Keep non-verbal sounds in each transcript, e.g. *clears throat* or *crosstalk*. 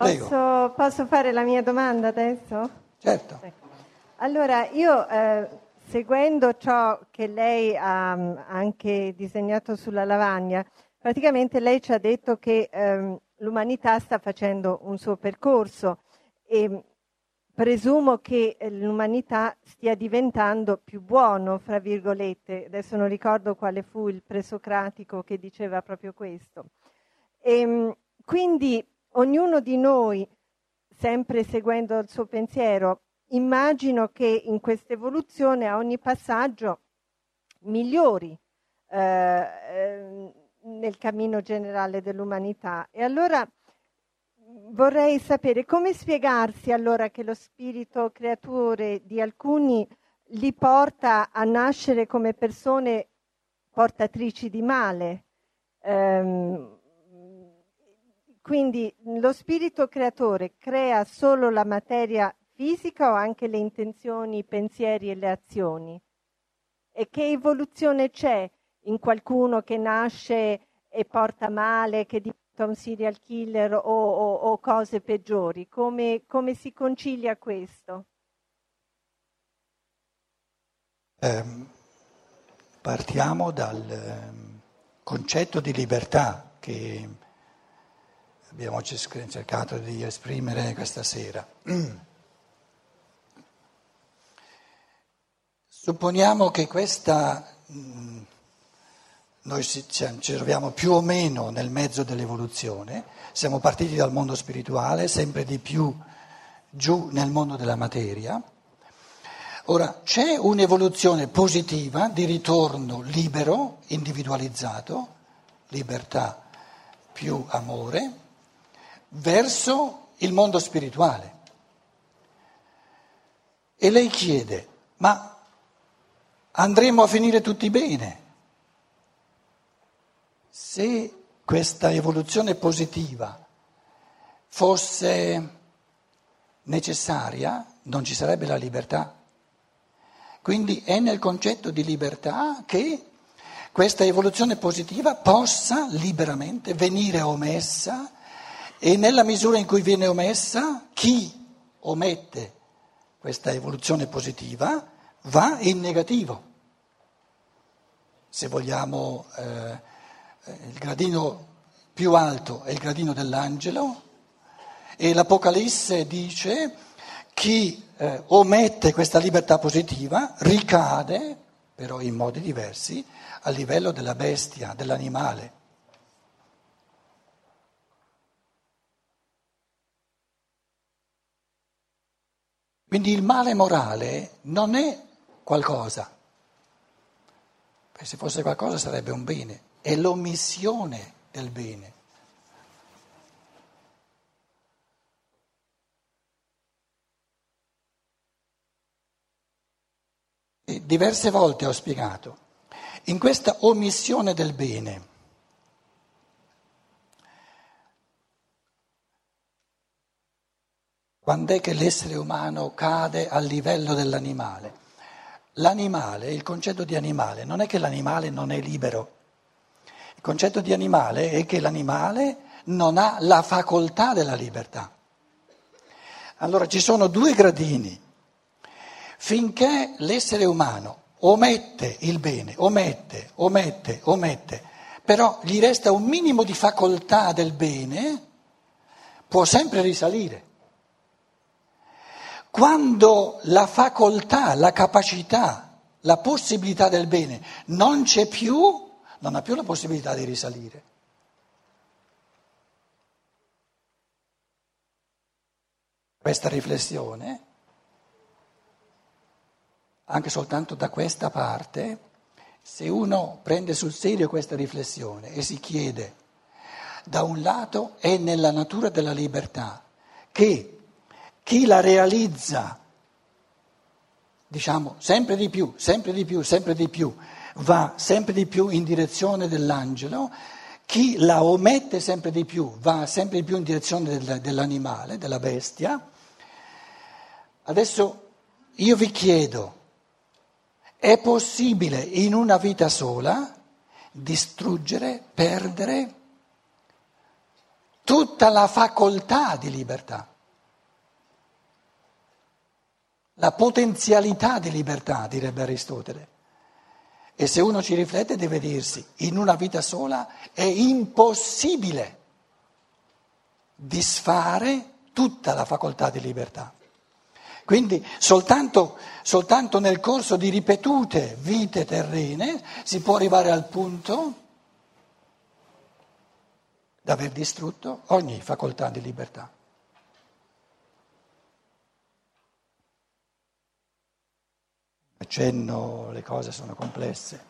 Posso, posso, fare la mia domanda adesso? Certo. Allora, io eh, seguendo ciò che lei ha anche disegnato sulla lavagna, praticamente lei ci ha detto che ehm, l'umanità sta facendo un suo percorso e presumo che l'umanità stia diventando più buono, fra virgolette. Adesso non ricordo quale fu il presocratico che diceva proprio questo. E, ehm, quindi ognuno di noi, sempre seguendo il suo pensiero, immagino che in questa evoluzione a ogni passaggio migliori eh, eh, nel cammino generale dell'umanità. E allora vorrei sapere come spiegarsi allora che lo spirito creatore di alcuni li porta a nascere come persone portatrici di male. Um, quindi lo spirito creatore crea solo la materia fisica o anche le intenzioni, i pensieri e le azioni? E che evoluzione c'è in qualcuno che nasce e porta male, che diventa un serial killer o, o, o cose peggiori? Come, come, si concilia questo? Eh, partiamo dal eh, concetto di libertà che abbiamo cercato di esprimere questa sera. *clears throat* Supponiamo che questa, mm, noi ci troviamo più o meno nel mezzo dell'evoluzione, siamo partiti dal mondo spirituale, sempre di più giù nel mondo della materia. Ora c'è un'evoluzione positiva di ritorno libero, individualizzato, libertà più amore, verso il mondo spirituale. E lei chiede, ma andremo a finire tutti bene? Se questa evoluzione positiva fosse necessaria, non ci sarebbe la libertà. Quindi è nel concetto di libertà che questa evoluzione positiva possa liberamente venire omessa e nella misura in cui viene omessa, chi omette questa evoluzione positiva va in negativo. Se vogliamo, eh, il gradino più alto è il gradino dell'angelo e l'Apocalisse dice chi eh, omette questa libertà positiva ricade, però in modi diversi, a livello della bestia, dell'animale. Quindi il male morale non è qualcosa, se fosse qualcosa sarebbe un bene, è l'omissione del bene. E diverse volte ho spiegato, in questa omissione del bene, Quando è che l'essere umano cade al livello dell'animale? L'animale, il concetto di animale, non è che l'animale non è libero. Il concetto di animale è che l'animale non ha la facoltà della libertà. Allora ci sono due gradini. Finché l'essere umano omette il bene, omette, omette, omette, però gli resta un minimo di facoltà del bene, può sempre risalire. Quando la facoltà, la capacità, la possibilità del bene non c'è più, non ha più la possibilità di risalire. Questa riflessione, anche soltanto da questa parte, se uno prende sul serio questa riflessione e si chiede, da un lato è nella natura della libertà che chi la realizza, diciamo, sempre di più, sempre di più, sempre di più, va sempre di più in direzione dell'angelo, chi la omette sempre di più, va sempre di più in direzione del, dell'animale, della bestia. Adesso io vi chiedo, è possibile in una vita sola distruggere, perdere tutta la facoltà di libertà, la potenzialità di libertà, direbbe Aristotele. E se uno ci riflette deve dirsi, in una vita sola è impossibile disfare tutta la facoltà di libertà. Quindi soltanto, soltanto nel corso di ripetute vite terrene si può arrivare al punto di aver distrutto ogni facoltà di libertà. Accenno, le cose sono complesse.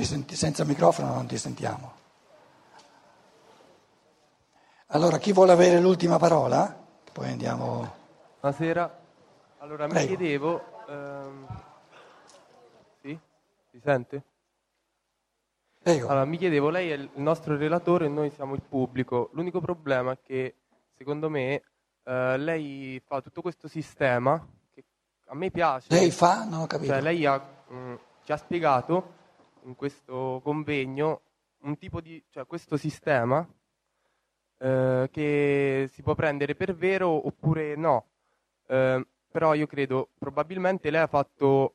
Senti, senza microfono non ti sentiamo. Allora, chi vuole avere l'ultima parola? Poi andiamo. Buonasera. Allora, mi Prego. chiedevo. ehm, Sì? Si sente? Prego. Allora, mi chiedevo, lei è il nostro relatore e noi siamo il pubblico. L'unico problema è che, secondo me, eh, lei fa tutto questo sistema che a me piace. Lei fa? Non ho capito. Cioè, lei ha, mh, ci ha spiegato in questo convegno un tipo di, cioè questo sistema eh, che si può prendere per vero oppure no. Eh, però io credo probabilmente lei ha fatto,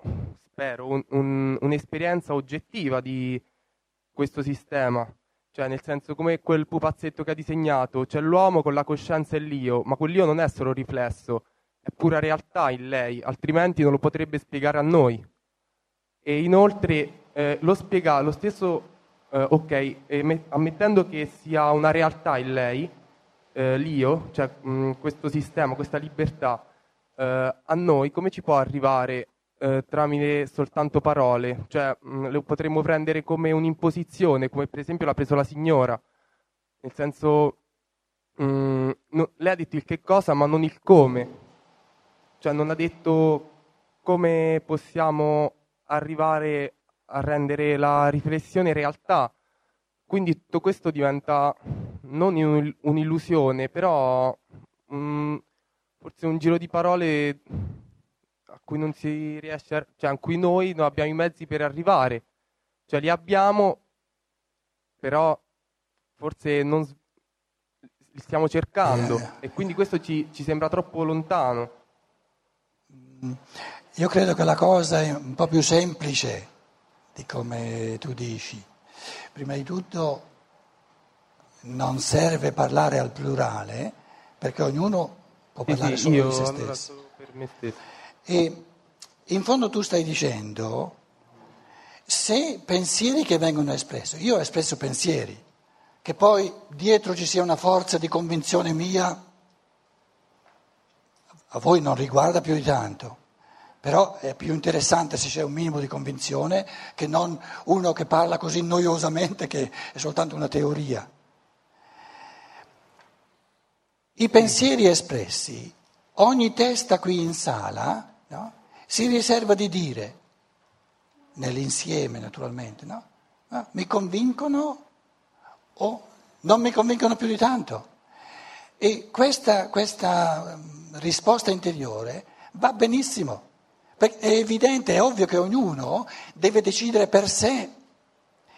spero, un- un- un'esperienza oggettiva di questo sistema. Cioè, nel senso, come quel pupazzetto che ha disegnato, c'è l'uomo con la coscienza e l'io, ma quell'io non è solo riflesso, è pura realtà in lei, altrimenti non lo potrebbe spiegare a noi. E inoltre eh, lo spiega lo stesso, eh, ok, e me- ammettendo che sia una realtà in lei, eh, l'io, cioè mh, questo sistema, questa libertà, eh, a noi come ci può arrivare eh, tramite soltanto parole? Cioè mh, lo potremmo prendere come un'imposizione, come per esempio l'ha preso la signora, nel senso, mh, no- lei ha detto il che cosa ma non il come, cioè non ha detto come possiamo arrivare a rendere la riflessione realtà. Quindi tutto questo diventa non un- un'illusione, però mm, forse un giro di parole cui non si riesce, a, cioè a cui noi non abbiamo i mezzi per arrivare. Cioè li abbiamo, però forse non li stiamo cercando e quindi questo ci, ci sembra troppo lontano. Io credo che la cosa è un po' più semplice di come tu dici. Prima di tutto non serve parlare al plurale perché ognuno può parlare sì, solo di se stesso. E in fondo tu stai dicendo, se pensieri che vengono espressi, io ho espresso pensieri, che poi dietro ci sia una forza di convinzione mia, a voi non riguarda più di tanto, però è più interessante se c'è un minimo di convinzione che non uno che parla così noiosamente che è soltanto una teoria. I pensieri espressi, ogni testa qui in sala no, si riserva di dire, nell'insieme naturalmente, no? Mi convincono o non mi convincono più di tanto. E questa, questa mm, risposta interiore va benissimo, perché è evidente, è ovvio che ognuno deve decidere per sé,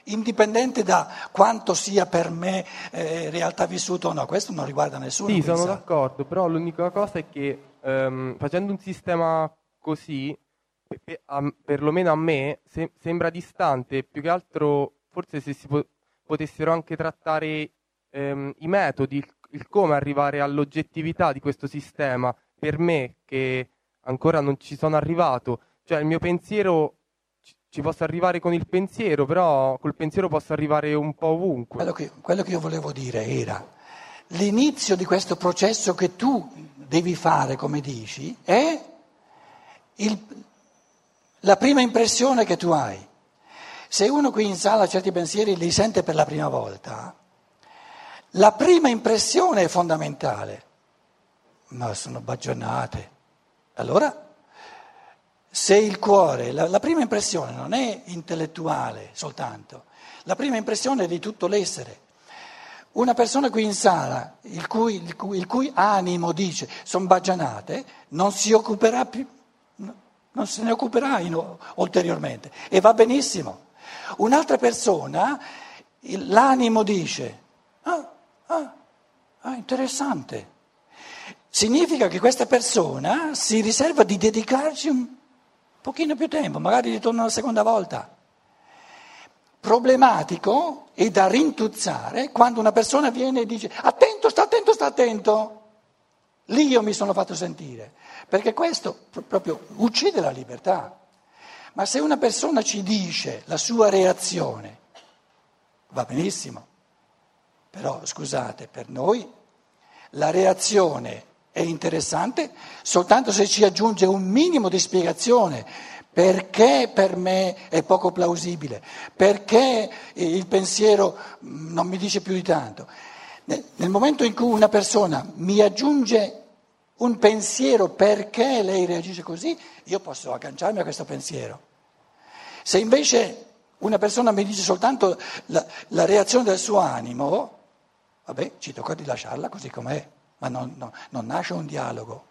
indipendente da quanto sia per me eh, realtà vissuta o no, questo non riguarda nessuno. Sì, in sono d'accordo, però l'unica cosa è che ehm, facendo un sistema così, pe- pe- a- perlomeno a me, se- sembra distante, più che altro forse se si po- potessero anche trattare ehm, i metodi, il, il come arrivare all'oggettività di questo sistema, per me che ancora non ci sono arrivato, cioè il mio pensiero ci posso arrivare con il pensiero, però col pensiero posso arrivare un po' ovunque. Quello che, quello che io volevo dire era l'inizio di questo processo che tu devi fare, come dici, è il- la prima impressione che tu hai. Se uno qui in sala certi pensieri li sente per la prima volta, la prima impressione è fondamentale. Ma sono bagionate. Allora, se il cuore, la, la prima impressione non è intellettuale soltanto, la prima impressione è di tutto l'essere. Una persona qui in sala, il cui, il cui- il cui animo dice sono baggianate, non si occuperà più, non se ne occuperà in- ulteriormente e va benissimo, Un'altra persona, l'animo dice, ah, ah, ah, interessante. Significa che questa persona si riserva di dedicarci un pochino più tempo, magari ritorna una seconda volta. Problematico e da rintuzzare quando una persona viene e dice attento, sta attento, sta attento. Lì io mi sono fatto sentire, perché questo proprio uccide la libertà. Ma se una persona ci dice la sua reazione, va benissimo, però scusate, per noi la reazione è interessante soltanto se ci aggiunge un minimo di spiegazione perché per me è poco plausibile, perché il pensiero non mi dice più di tanto. Nel momento in cui una persona mi aggiunge un pensiero perché lei reagisce così, io posso agganciarmi a questo pensiero. Se invece una persona mi dice soltanto la, la reazione del suo animo, vabbè, ci tocca di lasciarla così com'è, ma non, no, non nasce un dialogo.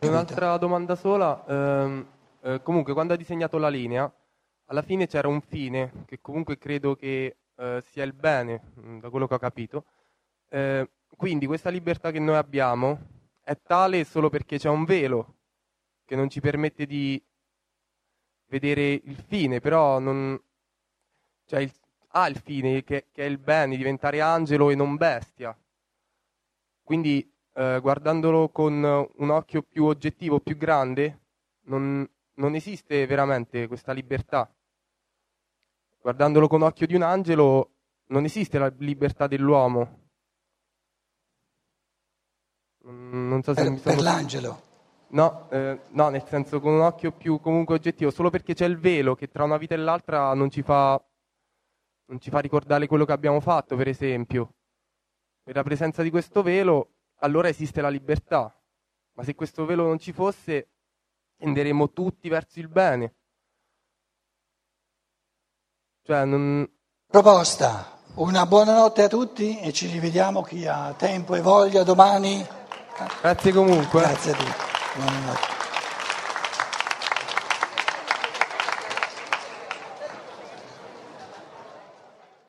Un'altra domanda sola, ehm, eh, comunque quando ha disegnato la linea, alla fine c'era un fine, che comunque credo che eh, sia il bene, mm, da quello che ho capito. Eh, quindi questa libertà che noi abbiamo è tale solo perché c'è un velo che non ci permette di vedere il fine, però non, cioè il, ha il fine che, che, è il bene, diventare angelo e non bestia. Quindi eh, guardandolo con un occhio più oggettivo, più grande, non, non esiste veramente questa libertà. Guardandolo con occhio di un angelo, non esiste la libertà dell'uomo. Non so se per, mi sono... per l'angelo. No, eh, no, nel senso con un occhio più comunque oggettivo, solo perché c'è il velo che tra una vita e l'altra non ci fa, non ci fa ricordare quello che abbiamo fatto, per esempio. Per la presenza di questo velo, allora esiste la libertà. Ma se questo velo non ci fosse, tenderemo tutti verso il bene. Cioè, non... Proposta. Una buonanotte a tutti e ci rivediamo chi ha tempo e voglia domani. Grazie comunque. Grazie a tutti. Buonanotte.